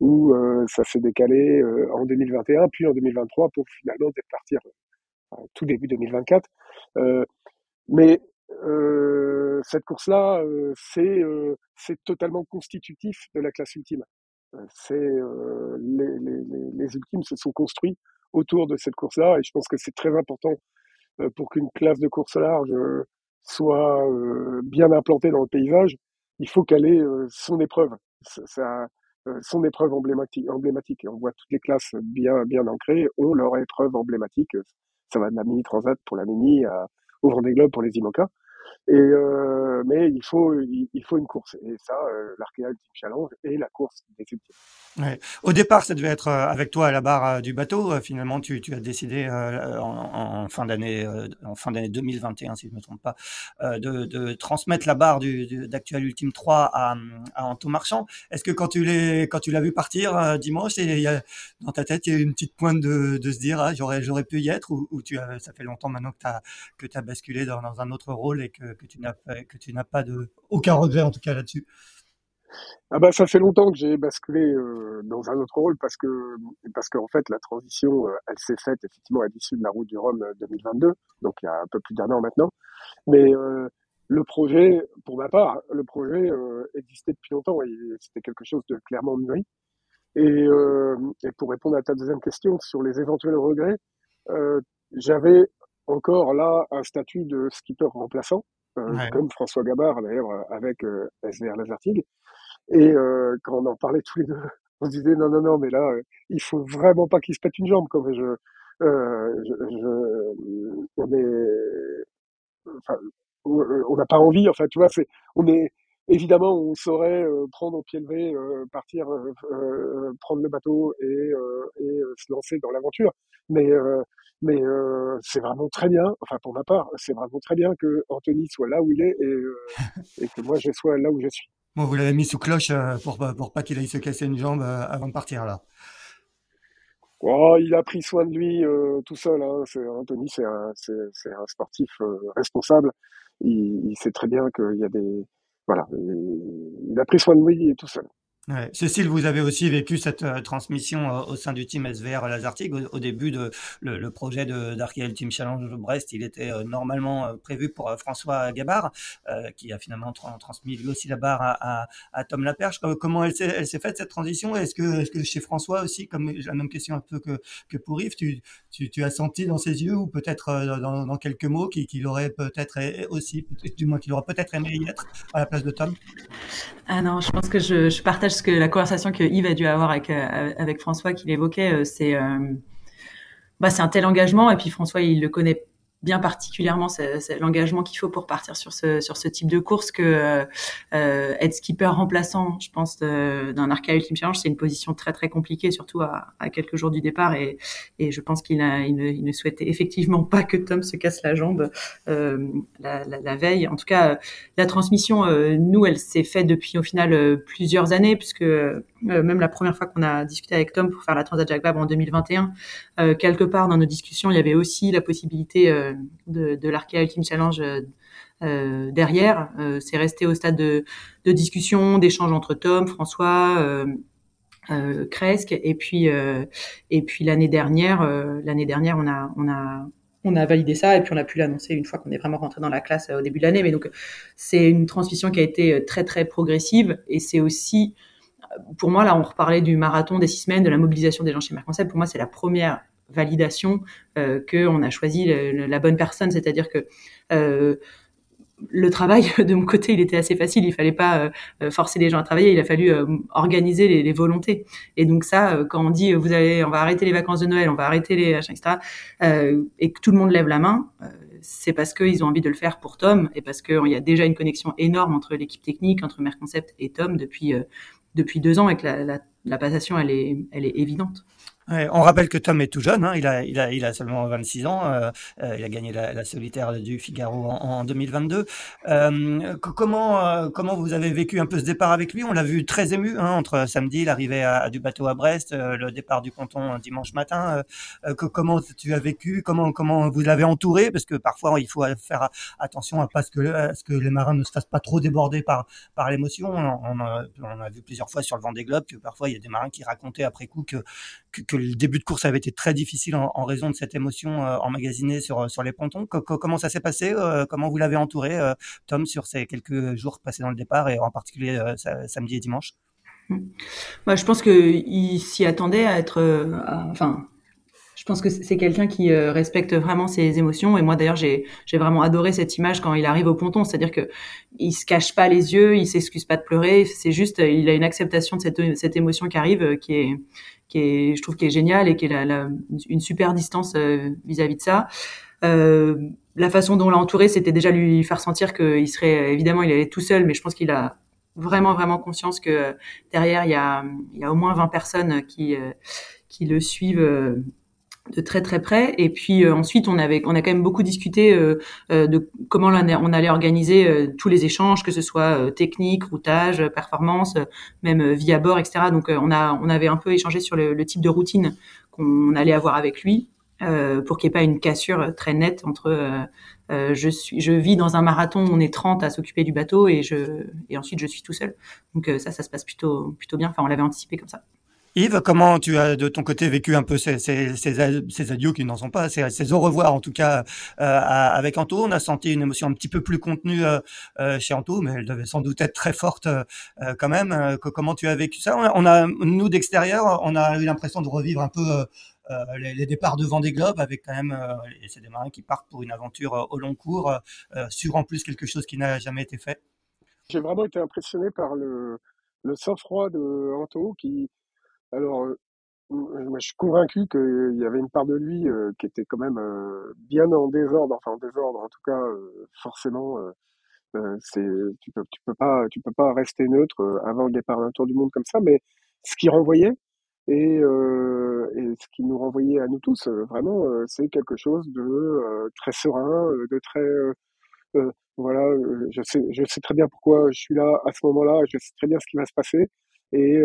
où euh, ça s'est décalé euh, en 2021, puis en 2023 pour finalement partir tout début 2024. mais cette course-là, c'est totalement constitutif de la classe ultime. les, les, les, ultimes se sont construits autour de cette course-là, et je pense que c'est très important pour qu'une classe de course large soit bien implantée dans le paysage, il faut qu'elle ait son épreuve, euh, son épreuve emblématique, emblématique. On voit toutes les classes bien, bien ancrées ont leur épreuve emblématique. Ça va de la mini transat pour la mini à, au Vendée pour les IMOCA. Et euh, mais il faut il, faut une course et ça euh, Ultimate Challenge et la course ultimes. Ouais. Au départ, ça devait être euh, avec toi à la barre euh, du bateau. Finalement, tu, tu as décidé en, en, fin d'année en fin d'année 2021, si je ne me trompe pas, de, de, transmettre la barre du, d'Actuel Ultime 3 à, à Anto Marchand. Est-ce que quand tu l'as quand tu l'as vu partir dimanche, et y a, dans ta tête il y a une petite pointe de, de se dire ah, j'aurais j'aurais pu y être ou, ou tu as, ça fait longtemps maintenant que tu as que tu as basculé dans, dans un autre rôle et que que tu n'as que tu n'as pas de aucun regret en tout cas là-dessus. Ah bah ça fait longtemps que j'ai basculé euh, dans un autre rôle parce que parce qu'en fait la transition euh, elle s'est faite effectivement à l'issue de la route du Rhum 2022 euh, donc il y a un peu plus d'un an maintenant. Mais le projet pour ma part le projet existait depuis longtemps et c'était quelque chose de clairement mûri. Et, pour répondre à ta deuxième question sur les éventuels regrets j'avais encore là un statut de skipper remplaçant ouais. comme François Gabard d'ailleurs euh, avec euh, SVR Lazartigue. Et quand on en parlait tous les deux, on se disait non non non mais là il faut vraiment pas qu'il se pète une jambe comme je, je, je, on est enfin, on n'a pas envie enfin tu vois c'est on est évidemment on saurait euh, prendre au pied levé euh, partir euh, prendre le bateau et, et se lancer dans l'aventure mais Mais euh, c'est vraiment très bien, enfin pour ma part, c'est vraiment très bien que Anthony soit là où il est et, euh, et que moi je sois là où je suis. Bon, vous l'avez mis sous cloche euh, pour, pour pas qu'il aille se casser une jambe avant de partir là. Oh, il a pris soin de lui euh, tout seul. Hein. C'est, Anthony, c'est un, un sportif responsable. Il, il sait très bien qu'il y a des, voilà, il, il a pris soin de lui tout seul. Ouais. Cécile, vous avez aussi vécu cette euh, transmission euh, au sein du team SVR Lazartigue. Au, au début de le, le projet de d'Archiel Team Challenge Brest, il était euh, normalement euh, prévu pour euh, François Gabard, qui a finalement tra transmis lui aussi la barre à, à, à Tom Laperche. Comment elle s'est, elle s'est faite cette transition? Est-ce que, est-ce que chez François aussi, comme la même question un peu que, que pour Yves, tu, tu, tu as senti dans ses yeux ou peut-être dans, dans quelques mots qu'il, qu'il aurait peut-être aussi, du moins qu'il aurait peut-être aimé y être à la place de Tom? Ah non, je pense que je, je partage que la conversation que Yves a dû avoir avec euh, François qu'il évoquait, euh, c'est euh, bah c'est un tel engagement. Et puis François il le connaît bien particulièrement l'engagement qu'il faut pour partir sur ce sur ce type de course que euh, euh être skipper remplaçant je pense d'un Arca Ultimate Challenge c'est une position très très compliquée surtout à, à quelques jours du départ. Et, et je pense qu'il il ne, il ne, souhaitait effectivement pas que Tom se casse la jambe euh, la, la, veille. En tout cas la transmission euh, nous elle s'est faite depuis au final euh, plusieurs années puisque même la première fois qu'on a discuté avec Tom pour faire la Transat Jacques Vabre en 2021 quelque part dans nos discussions il y avait aussi la possibilité de, de l'Arkea Ultimate Challenge euh, derrière. Euh, c'est resté au stade de, discussion, d'échange entre Tom, François, euh, euh, Cresque, et puis et puis l'année dernière, l'année dernière, on a on a on a validé ça et puis on a pu l'annoncer une fois qu'on est vraiment rentré dans la classe au début de l'année. Mais donc c'est une transmission qui a été très très progressive et c'est aussi pour moi là on reparlait du marathon des six semaines, de la mobilisation des gens chez Merconcept. Pour moi c'est la première validation euh, qu'on a choisi la bonne personne, c'est-à-dire que euh, le travail de mon côté, il était assez facile. Il fallait pas euh, forcer les gens à travailler. Il a fallu euh, organiser les, les, volontés. Et donc ça, euh, quand on dit vous allez, on va arrêter les vacances de Noël, on va arrêter les etc. et que tout le monde lève la main, c'est parce qu'ils ont envie de le faire pour Tom et parce qu'il y a déjà une connexion énorme entre l'équipe technique, entre Merconcept et Tom depuis depuis deux ans et que la, la, la passation, elle est, elle est évidente. On rappelle que Tom est tout jeune, hein, il, a, il, a, il a seulement 26 ans, euh, euh, il a gagné la, solitaire du Figaro en, en 2022. Euh, comment, euh, comment vous avez vécu un peu ce départ avec lui? On l'a vu très ému hein, entre samedi, l'arrivée du bateau à Brest, euh, le départ du ponton dimanche matin. Euh, comment tu as vécu? Comment, comment vous l'avez entouré? Parce que parfois il faut faire attention à, ce que, que les marins ne se fassent pas trop déborder par, par l'émotion. On, on, on a vu plusieurs fois sur le Vendée Globe que parfois il y a des marins qui racontaient après coup que, que le début de course avait été très difficile en, raison de cette émotion euh, emmagasinée sur, sur les pontons. Co comment ça s'est passé euh, Comment vous l'avez entouré, euh, Tom, sur ces quelques jours passés dans le départ et en particulier samedi et dimanche? Bah, Je pense qu'il s'y attendait à être... Enfin, je pense que c'est quelqu'un qui euh, respecte vraiment ses émotions. Et moi, d'ailleurs, j'ai vraiment adoré cette image quand il arrive au ponton. C'est-à-dire que il se cache pas les yeux, il s'excuse pas de pleurer. C'est juste, il a une acceptation de cette, cette émotion qui arrive, qui est, je trouve, qui est géniale et qui est la, la, une super distance vis-à-vis -vis de ça. Euh, la façon dont on l'a entouré, c'était déjà lui faire sentir qu'il serait, évidemment, il allait tout seul, mais je pense qu'il a vraiment, vraiment conscience que derrière, il y a, au moins 20 personnes qui le suivent de très très près. Et puis euh, ensuite on avait on a quand même beaucoup discuté euh, euh, de comment on allait organiser euh, tous les échanges que ce soit euh, technique routage performance même vie à bord etc donc on a on avait un peu échangé sur le, le type de routine qu'on allait avoir avec lui pour qu'il n'y ait pas une cassure très nette entre je suis je vis dans un marathon on est 30 à s'occuper du bateau et je et ensuite je suis tout seul. Donc ça ça se passe plutôt plutôt bien. Enfin on l'avait anticipé comme ça Yves, comment tu as de ton côté vécu un peu ces, ces, ces, adieux qui n'en sont pas, ces, ces, au revoir en tout cas euh, avec Anto? On a senti une émotion un petit peu plus contenue euh, euh, chez Anto, mais elle devait sans doute être très forte euh, quand même. Euh, comment tu as vécu ça? On a, nous d'extérieur, on a eu l'impression de revivre un peu euh, les, les, départs de Vendée Globe avec quand même et c'est des marins qui partent pour une aventure au long cours sur en plus quelque chose qui n'a jamais été fait. J'ai vraiment été impressionné par le, le sang-froid de Anto qui alors, euh, moi, je suis convaincu qu'il y avait une part de lui euh, qui était quand même euh, bien en désordre, enfin en désordre, en tout cas, forcément, c'est, tu peux, tu peux pas, tu peux pas rester neutre avant le départ d'un tour du monde comme ça, mais ce qui renvoyait et, et ce qui nous renvoyait à nous tous, vraiment, c'est quelque chose de très serein, de très voilà, je sais, je sais très bien pourquoi je suis là à ce moment-là, je sais très bien ce qui va se passer, et,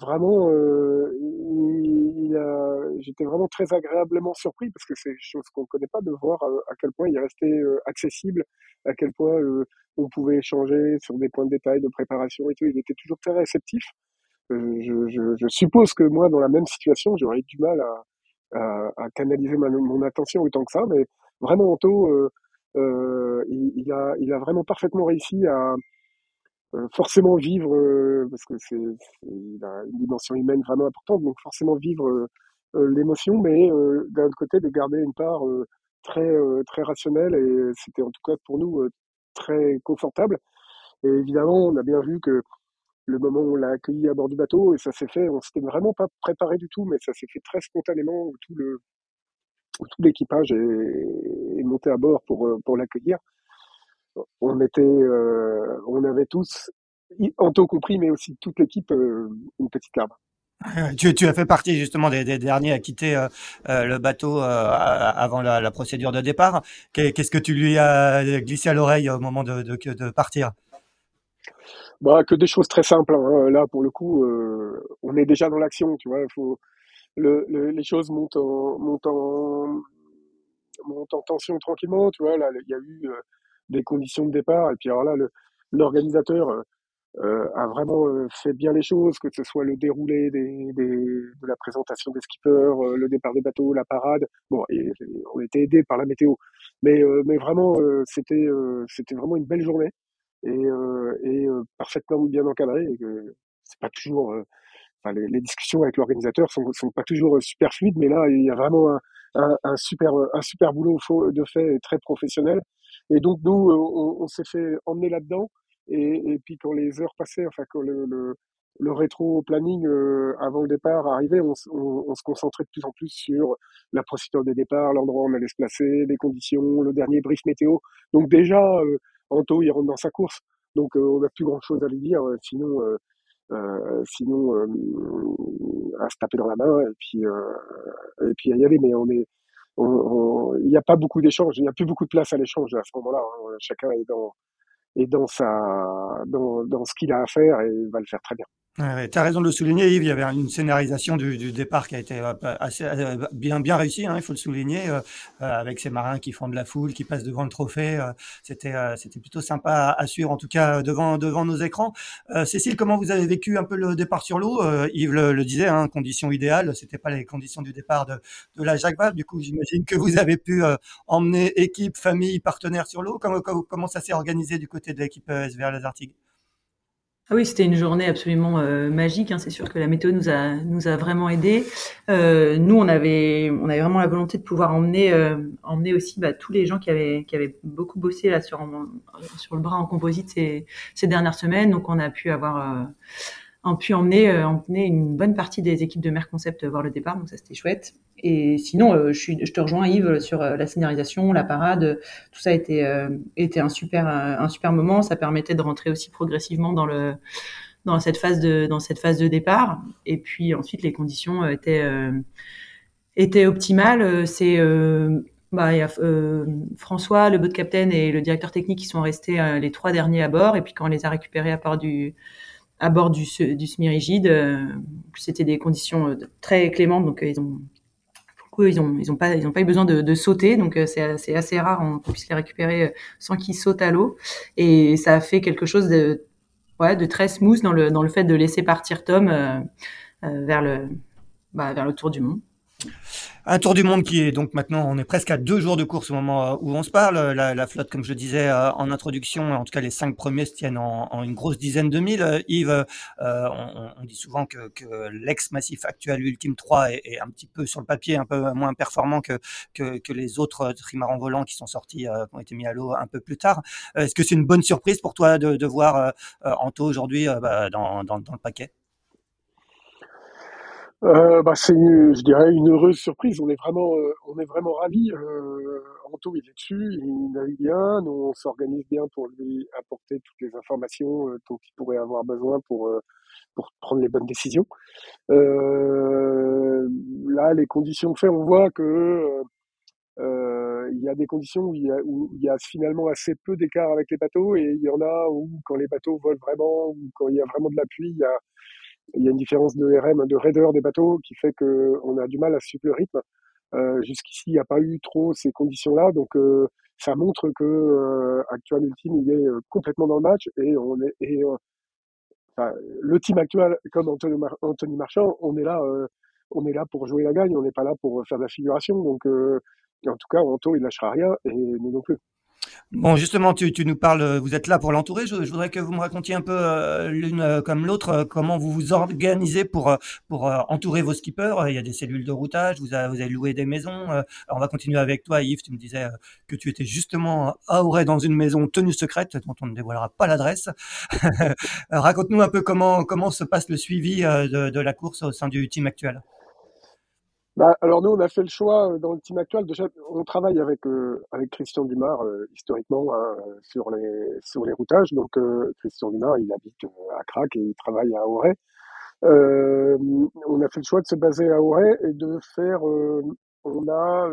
vraiment, il, a, j'étais vraiment très agréablement surpris parce que c'est chose qu'on ne connaît pas de voir à, quel point il est resté accessible, à quel point on pouvait échanger sur des points de détail de préparation et tout. Il était toujours très réceptif. Je, je, je, suppose que moi, dans la même situation, j'aurais eu du mal à, à, à canaliser mon attention autant que ça, mais vraiment, Anto, euh, euh, il, il, a, il a vraiment parfaitement réussi à, euh, forcément vivre, euh, parce que c'est, une dimension humaine vraiment importante, donc forcément vivre euh, l'émotion, mais d'un autre côté de garder une part très très rationnelle et c'était en tout cas pour nous très confortable. Et évidemment, on a bien vu que le moment où on l'a accueilli à bord du bateau, et ça s'est fait, on s'était vraiment pas préparé du tout, mais ça s'est fait très spontanément, où tout le où tout l'équipage est, est, monté à bord pour pour l'accueillir on était, euh, on avait tous, Anto compris, mais aussi toute l'équipe, euh, une petite larme. Tu, tu, as fait partie justement des, des derniers à quitter euh, le bateau avant la, la, procédure de départ. Qu'est-ce que tu lui as glissé à l'oreille au moment de, de, de partir? Bah, Que des choses très simples. Hein. Là, pour le coup, on est déjà dans l'action. Tu vois, faut, le, le, les choses montent en, montent, en, montent en tension tranquillement. Tu vois, là, il y a eu des conditions de départ. Et puis alors là, l'organisateur euh, euh, a vraiment euh, fait bien les choses, que ce soit le déroulé de la présentation des skippers, le départ des bateaux, la parade. Bon, on était aidé par la météo, mais mais vraiment c'était c'était vraiment une belle journée et, et parfaitement bien encadré. C'est pas toujours les, discussions avec l'organisateur sont, sont pas toujours super fluides, mais là, il y a vraiment un, un, un super, un super boulot de fait très professionnel. Et donc nous, euh, on, on s'est fait emmener là-dedans. Et, et, puis quand les heures passaient, enfin quand le, le, le rétro planning euh, avant le départ arrivait, on, on, on, se concentrait de plus en plus sur la procédure des départs, l'endroit où on allait se placer, les conditions, le dernier brief météo. Donc déjà, euh, Anto, il rentre dans sa course. Donc euh, on n'a plus grand-chose à lui dire. sinon, euh, sinon à se taper dans la main et puis et puis à y aller. Mais on est il n'y a pas beaucoup d'échanges, il n'y a plus beaucoup de place à l'échange à ce moment-là. Hein. Chacun est dans, est dans, sa, dans, dans ce qu'il a à faire et va le faire très bien. Ouais, tu as raison de le souligner, Yves. Il y avait une scénarisation du, du départ qui a été euh, assez euh, bien bien réussie, hein, il faut le souligner, euh, avec ces marins qui font de la foule, qui passent devant le trophée. c'était c'était plutôt sympa à, suivre, en tout cas devant devant nos écrans. Cécile, comment vous avez vécu un peu le départ sur l'eau? Yves le, le disait, hein, conditions idéales. C'était pas les conditions du départ de, de la Jacques Vabre. Du coup, j'imagine que vous avez pu emmener équipe, famille, partenaires sur l'eau. Comment, comment, ça s'est organisé du côté de l'équipe SVR Les Artigues ah oui, c'était une journée absolument euh, magique. Hein. C'est sûr que la météo nous a nous a vraiment aidés. Euh, nous, on avait on avait vraiment la volonté de pouvoir emmener euh, emmener aussi bah, tous les gens qui avaient qui avaient beaucoup bossé là sur sur le bras en composite ces ces dernières semaines. Donc, on a pu avoir euh, on pu emmener, euh, emmener une bonne partie des équipes de Mer Concept voir le départ, donc ça c'était chouette. Et sinon, euh, je, te rejoins Yves sur euh, la scénarisation, la parade, tout ça a été, été un super, moment. Ça permettait de rentrer aussi progressivement dans cette phase de départ. Et puis ensuite, les conditions étaient optimales. C'est bah, François, le boat captain et le directeur technique qui sont restés les trois derniers à bord. Et puis quand on les a récupérés à part du à bord du, du semi-rigide. Euh, c'était des conditions euh, très clémentes, donc euh, ils ont ils ont ils ont pas pas eu besoin de, sauter donc c'est c'est assez rare qu'on puisse les récupérer sans qu'ils sautent à l'eau et ça a fait quelque chose de ouais de très smooth dans le dans le fait de laisser partir Tom vers le bah, vers le tour du monde. Un tour du monde qui est donc maintenant, on est presque à deux jours de course au moment euh, où on se parle. La, la flotte, comme je le disais euh, en introduction, en tout cas les cinq premiers se tiennent en, en une grosse dizaine de mille. Euh, Yves, euh, on, on, dit souvent que, que l'ex-massif actuel Ultime 3 est, est, un petit peu sur le papier un peu moins performant que, que, que les autres trimarans volants qui sont sortis, euh, qui ont été mis à l'eau un peu plus tard. Est-ce que c'est une bonne surprise pour toi de, de voir Anto aujourd'hui bah, dans, dans, dans le paquet? Euh, bah, c'est, je dirais, une heureuse surprise. On est vraiment, euh, on est vraiment ravis. Euh, Anto, il est dessus, il navigue bien. On s'organise bien pour lui apporter toutes les informations euh, dont il pourrait avoir besoin pour euh, pour prendre les bonnes décisions. Euh, là, les conditions fait, on voit que euh, il y a des conditions où il, y a, finalement assez peu d'écart avec les bateaux et il y en a où quand les bateaux volent vraiment ou quand il y a vraiment de la pluie, il y a il y a une différence de RM, de raideur des bateaux qui fait qu'on a du mal à suivre le rythme. Euh, Jusqu'ici, il n'y a pas eu trop ces conditions-là, donc euh, ça montre que euh, Actual Ultime il est euh, complètement dans le match et on est et euh, enfin, le team actuel comme Anthony, Anthony Marchand, on est là, euh, on est là pour jouer la gagne, on n'est pas là pour faire de la figuration. Donc en tout cas, Anto il lâchera rien et nous non plus. Bon, justement, tu, tu, nous parles, vous êtes là pour l'entourer. Je, je, voudrais que vous me racontiez un peu euh, l'une euh, comme l'autre, euh, comment vous vous organisez pour, euh, pour euh, entourer vos skippers. Il y a des cellules de routage, vous avez, vous avez loué des maisons. On va continuer avec toi, Yves. Tu me disais que tu étais justement à Auray dans une maison tenue secrète, dont on ne dévoilera pas l'adresse. Raconte-nous un peu comment, comment se passe le suivi de, de la course au sein du team actuel. Bah, alors nous, on a fait le choix euh, dans le team actuel. Déjà, on travaille avec euh, avec Christian Dumas euh, historiquement hein, sur les sur les routages. Donc euh, Christian Dumas, il habite à Crac et il travaille à Auray. on a fait le choix de se baser à Auray et de faire. on a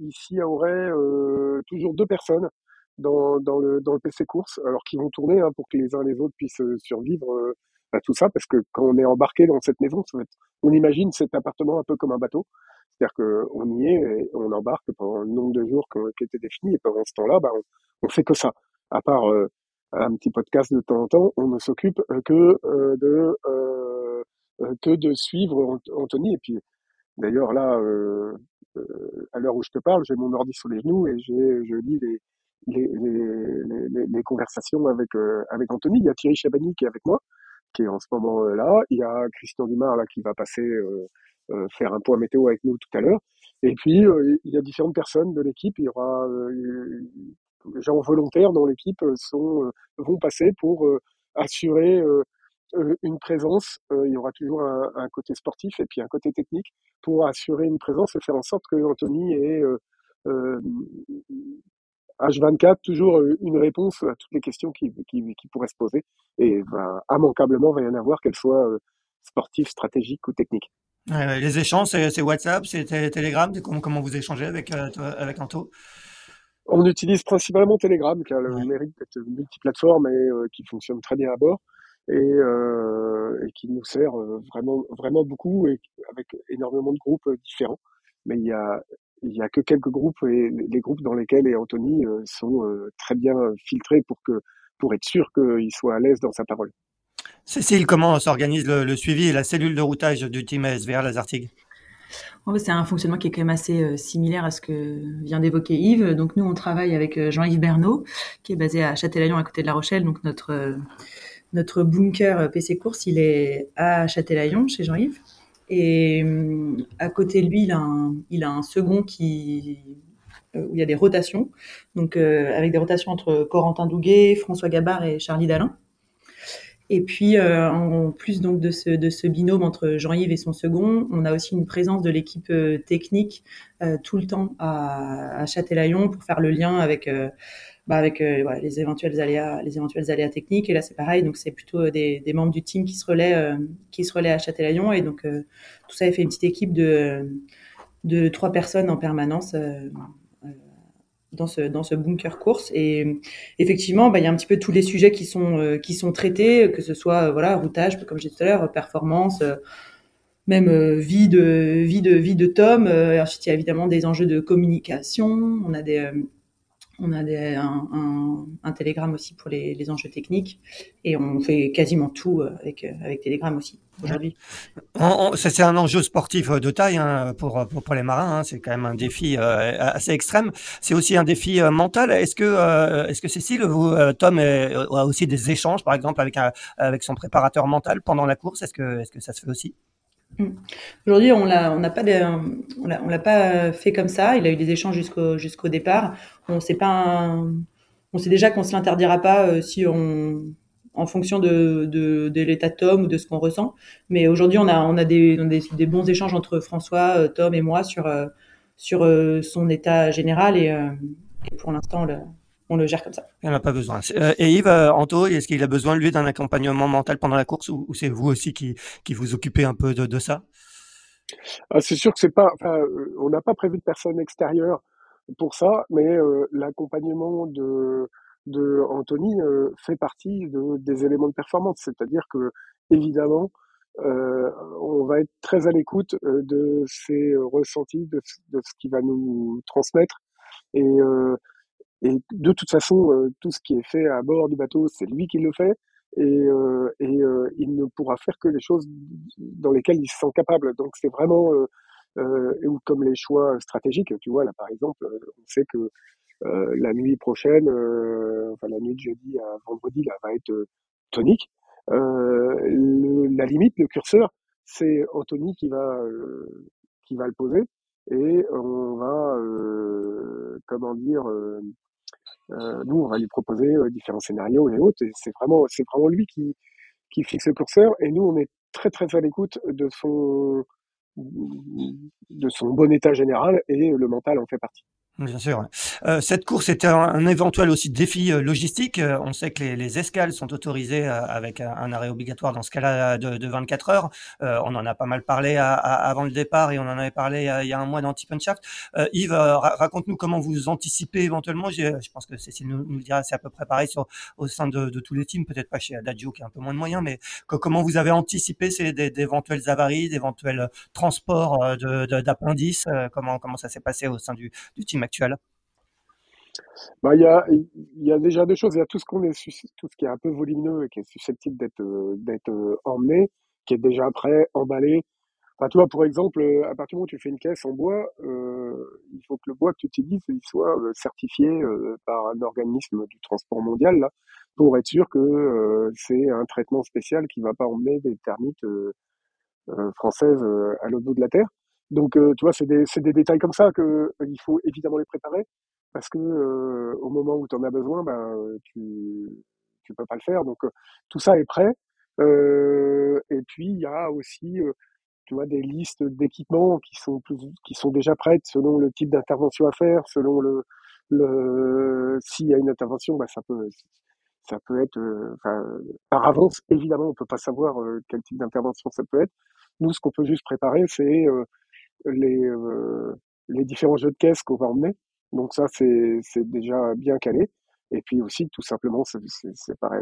ici à Auray toujours deux personnes dans dans le dans le PC course, alors qui vont tourner hein, pour que les uns les autres puissent survivre à tout ça, parce que quand on est embarqué dans cette maison, on imagine cet appartement un peu comme un bateau. C'est-à-dire qu'on y est et on embarque pendant le nombre de jours qui était défini et pendant ce temps-là, bah, on, on fait que ça. À part euh, un petit podcast de temps en temps, on ne s'occupe euh, que euh, de euh, que de suivre Anthony. Et puis d'ailleurs là, à l'heure où je te parle, j'ai mon ordi sous les genoux et je lis les, les, les conversations avec avec Anthony. Il y a Thierry Chabani qui est avec moi qui est en ce moment là. Il y a Christian Dumas là qui va passer euh, euh, faire un point météo avec nous tout à l'heure. Et puis euh, il y a différentes personnes de l'équipe. Il y aura des gens volontaires dans l'équipe sont vont passer pour assurer une présence. il y aura toujours un, un, côté sportif et puis un côté technique pour assurer une présence et faire en sorte que Anthony ait H24, toujours euh, une réponse à toutes les questions qui, qui, qui pourraient se poser. Et ben, immanquablement, il va y en avoir, qu'elles soient euh, sportives, stratégiques ou techniques. Euh, les échanges, c'est WhatsApp, c'est Telegram, comment, comment vous échangez avec, euh, avec Anto? On utilise principalement Telegram, qui a le ouais. mérite d'être multiplateforme et euh, qui fonctionne très bien à bord. Et, et qui nous sert vraiment vraiment beaucoup et avec énormément de groupes différents. Mais il y a il y a que quelques groupes et les groupes dans lesquels et Anthony euh, sont euh, très bien filtrés pour que pour être sûr qu'il soit à l'aise dans sa parole. Cécile, comment s'organise le, le, suivi et la cellule de routage du team SVR Lazartigue? C'est un fonctionnement qui est quand même assez euh, similaire à ce que vient d'évoquer Yves. Donc nous, on travaille avec Jean-Yves Bernot, qui est basé à Châtelaillon, à côté de La Rochelle. Donc notre notre bunker PC course, il est à Châtelaillon, chez Jean-Yves. Et à côté de lui, il a un, il a un second qui, euh, où il y a des rotations, donc euh, avec des rotations entre Corentin Douguet, François Gabard et Charlie Dalin. Et puis, euh, en plus donc de ce, de ce binôme entre Jean-Yves et son second, on a aussi une présence de l'équipe euh, technique euh, tout le temps à, à Châtelaillon pour faire le lien avec bah avec euh, ouais, les éventuels aléas, les éventuels aléas techniques. Et là, c'est pareil. Donc, c'est plutôt des, des, membres du team qui se relaient, euh, qui se relaient à Châtelaillon. Et donc, euh, tout ça a fait une petite équipe de de trois personnes en permanence dans ce dans ce bunker course. Et effectivement, bah, il y a un petit peu tous les sujets qui sont qui sont traités, que ce soit voilà routage, comme j'ai dit tout à l'heure, performance même euh, vie de vie de vie de Tom. Euh, ensuite, il y a évidemment des enjeux de communication. On a des euh, on a des, un, un, un, Telegram aussi pour les, les, enjeux techniques et on fait quasiment tout avec, avec Telegram aussi aujourd'hui. C'est un enjeu sportif de taille hein, pour, pour, pour, les marins. Hein. C'est quand même un défi euh, assez extrême. C'est aussi un défi euh, mental. Est-ce que, euh, est-ce que Cécile, vous, Tom, est, a aussi des échanges, par exemple, avec, un, avec son préparateur mental pendant la course? Est-ce que, est que ça se fait aussi? Mmh. Aujourd'hui, on l'a, on n'a pas, de, on l'a, on l'a pas fait comme ça. Il a eu des échanges jusqu'au jusqu'au départ. On sait pas, un, on sait déjà qu'on se l'interdira pas euh, si on en fonction de, de, de l'état de Tom ou de ce qu'on ressent. Mais aujourd'hui, on a, on a, des, des, des, bons échanges entre François, Tom et moi sur, sur son état général et, et pour l'instant, le, on le gère comme ça. Il n'en a pas besoin. et Yves, Anto, est-ce qu'il a besoin, lui, d'un accompagnement mental pendant la course ou, c'est vous aussi qui, qui vous occupez un peu de, de ça? Ah, C'est sûr que c'est pas, enfin, on n'a pas prévu de personne extérieure pour ça, mais euh, l'accompagnement de, de Anthony euh, fait partie de, des éléments de performance. C'est-à-dire que, évidemment, euh, on va être très à l'écoute de ses ressentis, de, ce qu'il va nous transmettre. Et, et de toute façon, tout ce qui est fait à bord du bateau, c'est lui qui le fait. Et, et il ne pourra faire que les choses dans lesquelles il se sent capable. Donc c'est vraiment euh, ou comme les choix stratégiques. Tu vois, là, par exemple, euh, on sait que euh, la nuit prochaine, enfin la nuit de jeudi à vendredi, là, va être tonique. la limite, le curseur, c'est Anthony qui va qui va le poser et on va comment dire nous on va lui proposer différents scénarios et autres et c'est vraiment c'est vraiment lui qui qui fixe le curseur et nous on est très très à l'écoute de son de son bon état général et le mental en fait partie. Bien sûr. Euh, cette course était un, éventuel aussi défi euh, logistique. Euh, on sait que les, les escales sont autorisées euh, avec un, arrêt obligatoire dans ce cas-là de, de, 24 heures. on en a pas mal parlé à, à, avant le départ et on en avait parlé il y a un mois dans Tip Shaft. Yves, raconte-nous comment vous anticipez éventuellement. Je pense que Cécile nous, nous le dira, c'est à peu près pareil sur, au sein de, de tous les teams, peut-être pas chez Adagio qui a un peu moins de moyens, mais comment vous avez anticipé ces d'éventuelles avaries, d'éventuels transports d'appendices comment, comment ça s'est passé au sein du, du team actuel bah, il y a, déjà deux choses. Il y a tout ce qu'on est, tout ce qui est un peu volumineux et qui est susceptible d'être, euh, euh, emmené, qui est déjà prêt, emballé. Enfin, tu vois, pour exemple, euh, à partir du moment où tu fais une caisse en bois, il faut que le bois que tu utilises il soit certifié par un organisme du transport mondial là, pour être sûr que c'est un traitement spécial qui va pas emmener des termites françaises à l'autre bout de la terre. Donc, euh, tu vois, c'est des, des, détails comme ça que euh, il faut évidemment les préparer parce que euh, au moment où tu en as besoin, ben tu tu peux pas le faire. Donc tout ça est prêt. et puis il y a aussi tu vois des listes d'équipements qui sont plus, qui sont déjà prêtes selon le type d'intervention à faire, selon le le s'il y a une intervention, ben ça peut ça peut être par avance évidemment on peut pas savoir quel type d'intervention ça peut être. Nous ce qu'on peut juste préparer c'est les, euh, les différents jeux de caisse qu'on va emmener. Donc ça, c'est déjà bien calé. Et puis aussi, tout simplement, c'est paraît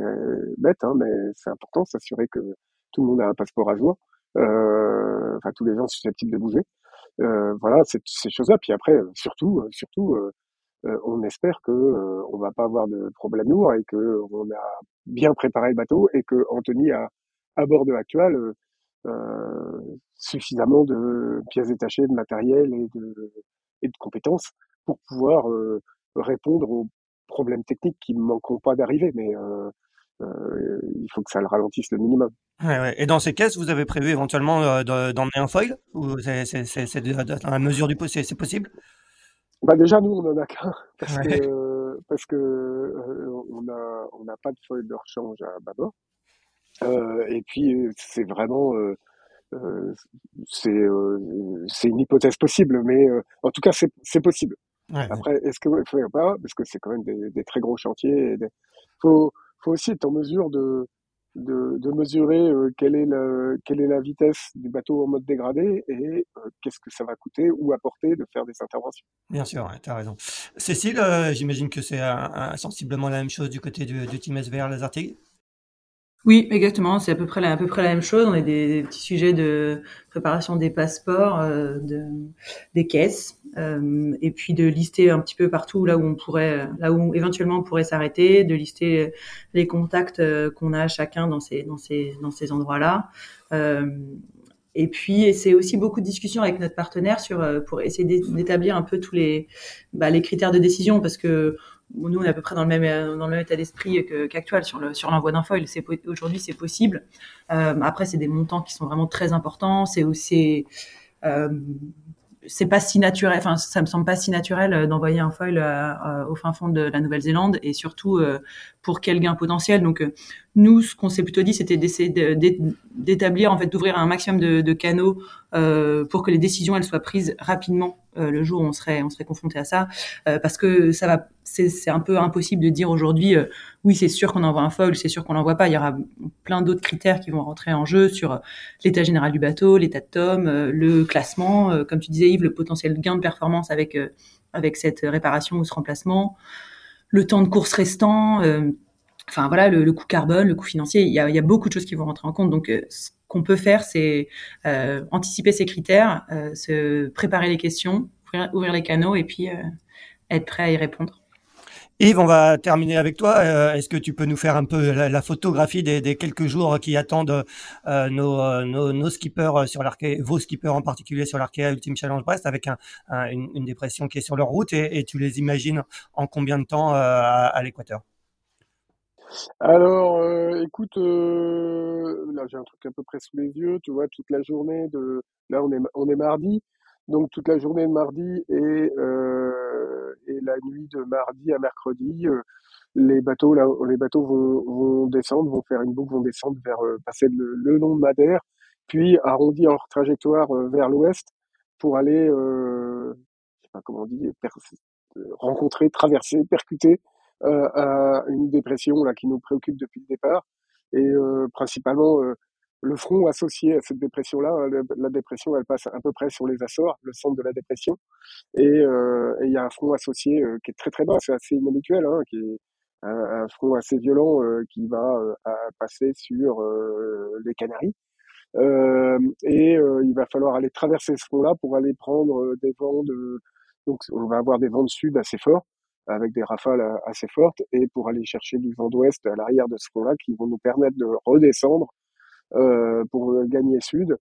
bête, hein, mais c'est important, s'assurer que tout le monde a un passeport à jour. Euh, enfin, tous les gens susceptibles de bouger. Euh, voilà, ces choses-là. Puis après, surtout, surtout, euh, on espère que euh, on va pas avoir de problème lourd et que on a bien préparé le bateau et que Anthony a à bord de l'actuel euh, suffisamment de pièces détachées, de matériel et de, et de compétences pour pouvoir euh, répondre aux problèmes techniques qui ne manqueront pas d'arriver, mais euh, euh, il faut que ça le ralentisse le minimum. Ouais, ouais. Et dans ces caisses, vous avez prévu éventuellement euh, d'emmener un foil ou c'est dans la mesure du possible, c'est possible? Bah déjà nous on en a qu'un parce que parce que on a on n'a pas de foil de rechange à bâbord. Euh, et puis c'est vraiment euh, euh, c'est c'est une hypothèse possible, mais en tout cas c'est possible. Après, est-ce que il faut pas parce que c'est quand même des, des, très gros chantiers. Il faut faut aussi être en mesure de de, de mesurer euh, quelle est la quelle est la vitesse du bateau en mode dégradé et qu'est-ce que ça va coûter ou apporter de faire des interventions. Bien sûr, ouais, tu as raison. Cécile, j'imagine que c'est sensiblement la même chose du côté du, du team SVR Lazartigue oui, exactement. C'est à peu près la, à peu près la même chose. On a des, petits sujets de préparation des passeports, euh, de, des caisses, euh, et puis de lister un petit peu partout là où on pourrait, là où éventuellement on pourrait s'arrêter, de lister les contacts euh, qu'on a chacun dans ces, dans ces, dans ces endroits-là. et puis, c'est aussi beaucoup de discussions avec notre partenaire sur pour essayer d'établir un peu tous les, bah, les critères de décision, parce que nous, on est à peu près dans le même, euh, dans le même état d'esprit qu'actuel sur le, sur l'envoi d'un foil. C'est, aujourd'hui, c'est possible. Euh, après, c'est des montants qui sont vraiment très importants. C'est aussi, euh, c'est pas si naturel, enfin, ça me semble pas si naturel euh, d'envoyer un foil au fin fond de la Nouvelle-Zélande et surtout pour quel gain potentiel. Donc, nous, ce qu'on s'est plutôt dit, c'était d'essayer d'établir, en fait, d'ouvrir un maximum de, canaux euh, pour que les décisions elles soient prises rapidement euh, le jour où on serait on serait confronté à ça, euh, parce que ça va, c'est un peu impossible de dire aujourd'hui, euh, oui, c'est sûr qu'on envoie un foil, c'est sûr qu'on l'envoie pas. Il y aura plein d'autres critères qui vont rentrer en jeu sur l'état général du bateau, l'état de tome, le classement, comme tu disais Yves, le potentiel gain de performance avec avec cette réparation ou ce remplacement, le temps de course restant enfin voilà, le, coût carbone, le coût financier, il y, a, beaucoup de choses qui vont rentrer en compte. Donc, euh, ce qu'on peut faire, c'est euh, anticiper ces critères, euh, se préparer les questions, ouvrir, les canaux et puis être prêt à y répondre. Yves, on va terminer avec toi. Est-ce que tu peux nous faire un peu la, photographie des, quelques jours qui attendent nos, skippers sur l'arquet, vos skippers en particulier sur l'arquet Ultime Challenge Brest, avec une, dépression qui est sur leur route et, tu les imagines en combien de temps à l'équateur? Alors, euh, écoute, euh, là j'ai un truc à peu près sous les yeux, tu vois, toute la journée de, là on est, mardi, donc toute la journée de mardi et, euh, et la nuit de mardi à mercredi, les bateaux là, les bateaux vont, vont descendre, vont faire une boucle, vont descendre vers passer le, le long de Madère, puis arrondir leur trajectoire vers l'ouest pour aller, je sais pas comment on dit, rencontrer, traverser, percuter à une dépression là qui nous préoccupe depuis le départ et euh, principalement euh, le front associé à cette dépression-là. La dépression, elle passe à peu près sur les Açores, le centre de la dépression, et il y a un front associé qui est très très bas, c'est assez inhabituel, hein, qui est un, front assez violent qui va passer sur les Canaries. et il va falloir aller traverser ce front-là pour aller prendre des vents de donc on va avoir des vents de sud assez forts avec des rafales assez fortes et pour aller chercher du vent d'ouest à l'arrière de ce front-là qui vont nous permettre de redescendre euh, pour gagner sud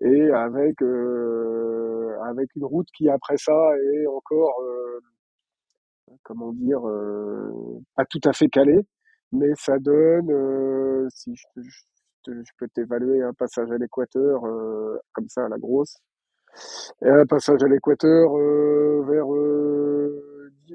et avec euh, avec une route qui après ça est encore euh, comment dire euh, pas tout à fait calée mais ça donne euh, si je, je, peux t'évaluer un passage à l'équateur euh, comme ça à la grosse et un passage à l'équateur vers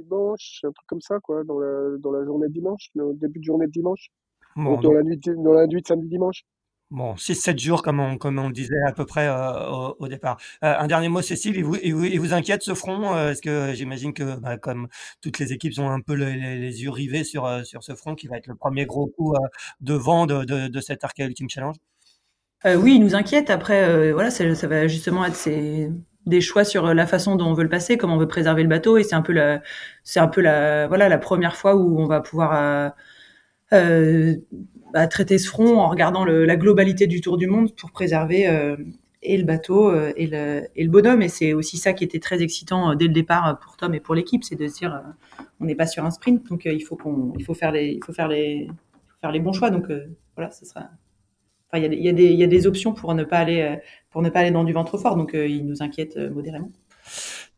dimanche, un truc comme ça, quoi, dans la, dans la journée de dimanche, le début de journée de dimanche. dans, la nuit, dans la nuit de samedi dimanche. Bon, 6-7 jours, comme on, comme on disait à peu près euh, au, départ. Euh, un dernier mot, Cécile, il vous, il vous, inquiète ce front euh, Est-ce que j'imagine que, bah, comme toutes les équipes ont un peu les, les, yeux rivés sur, sur ce front, qui va être le premier gros coup de vent de, de, de cet Arca Ultimate Challenge? Oui, il nous inquiète. Après, voilà, ça va justement être ces des choix sur la façon dont on veut le passer, comment on veut préserver le bateau, et c'est un peu la, c'est un peu la, voilà, la première fois où on va pouvoir euh, euh bah, traiter ce front en regardant la globalité du tour du monde pour préserver euh, et le bateau euh, et le, et le bonhomme. Et c'est aussi ça qui était très excitant dès le départ pour Tom et pour l'équipe, c'est de se dire, on n'est pas sur un sprint, donc il faut qu'on, il faut faire les, il faut faire les, faire les bons choix. Donc voilà, ce sera il y, a des options pour ne pas aller, euh, pour ne pas aller dans du ventre fort, donc euh, il nous inquiète euh, modérément.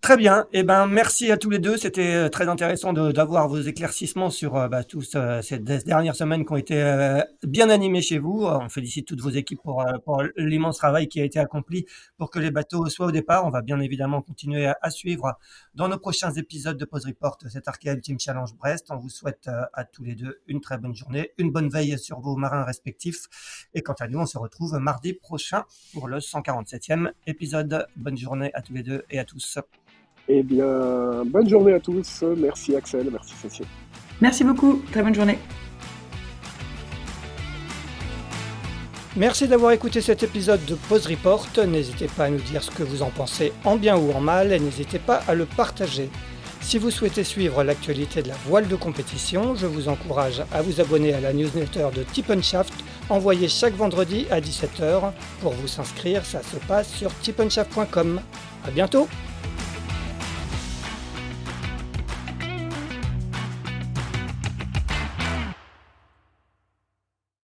Très bien. Eh ben, merci à tous les deux. C'était euh, très intéressant d'avoir vos éclaircissements sur euh, bah, tous euh, ces dernières semaines qui ont été bien animées chez vous. On félicite toutes vos équipes pour, l'immense travail qui a été accompli pour que les bateaux soient au départ. On va bien évidemment continuer à, suivre dans nos prochains épisodes de Pause Report cet Arcade Team Challenge Brest. On vous souhaite à tous les deux une très bonne journée, une bonne veille sur vos marins respectifs. Et quant à nous, on se retrouve mardi prochain pour le 147e épisode. Bonne journée à tous les deux et à tous. Eh bien, bonne journée à tous. Merci Axel, merci Cécile. Merci beaucoup, très bonne journée. Merci d'avoir écouté cet épisode de Pause Report. N'hésitez pas à nous dire ce que vous en pensez en bien ou en mal et n'hésitez pas à le partager. Si vous souhaitez suivre l'actualité de la voile de compétition, je vous encourage à vous abonner à la newsletter de Tippenshaft envoyée chaque vendredi à 17h. Pour vous inscrire, ça se passe sur tippenshaft.com. À bientôt!